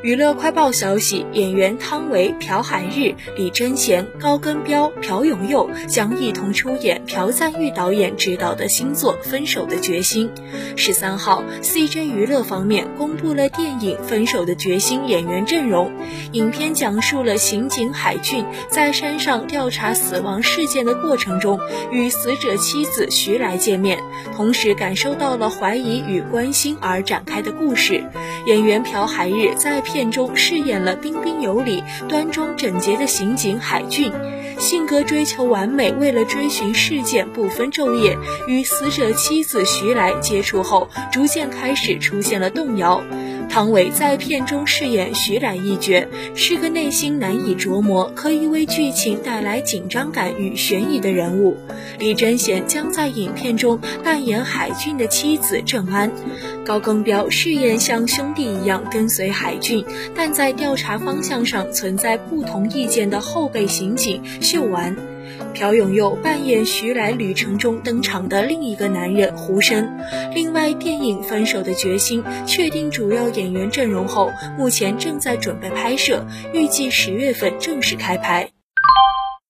娱乐快报消息：演员汤唯、朴海日、李贞贤、高根彪、朴永佑将一同出演朴赞郁导演执导的新作《分手的决心》。十三号，CJ 娱乐方面公布了电影《分手的决心》演员阵容。影片讲述了刑警海俊在山上调查死亡事件的过程中，与死者妻子徐来见面，同时感受到了怀疑与关心而展开的故事。演员朴海日在。片中饰演了彬彬有礼、端庄整洁的刑警海俊，性格追求完美，为了追寻事件不分昼夜。与死者妻子徐来接触后，逐渐开始出现了动摇。汤唯在片中饰演徐冉一角，是个内心难以琢磨、可以为剧情带来紧张感与悬疑的人物。李贞贤将在影片中扮演海俊的妻子郑安，高更彪饰演像兄弟一样跟随海俊，但在调查方向上存在不同意见的后备刑警秀完。朴永佑扮演徐来旅程中登场的另一个男人胡生。另外，电影《分手的决心》确定主要演员阵容后，目前正在准备拍摄，预计十月份正式开拍。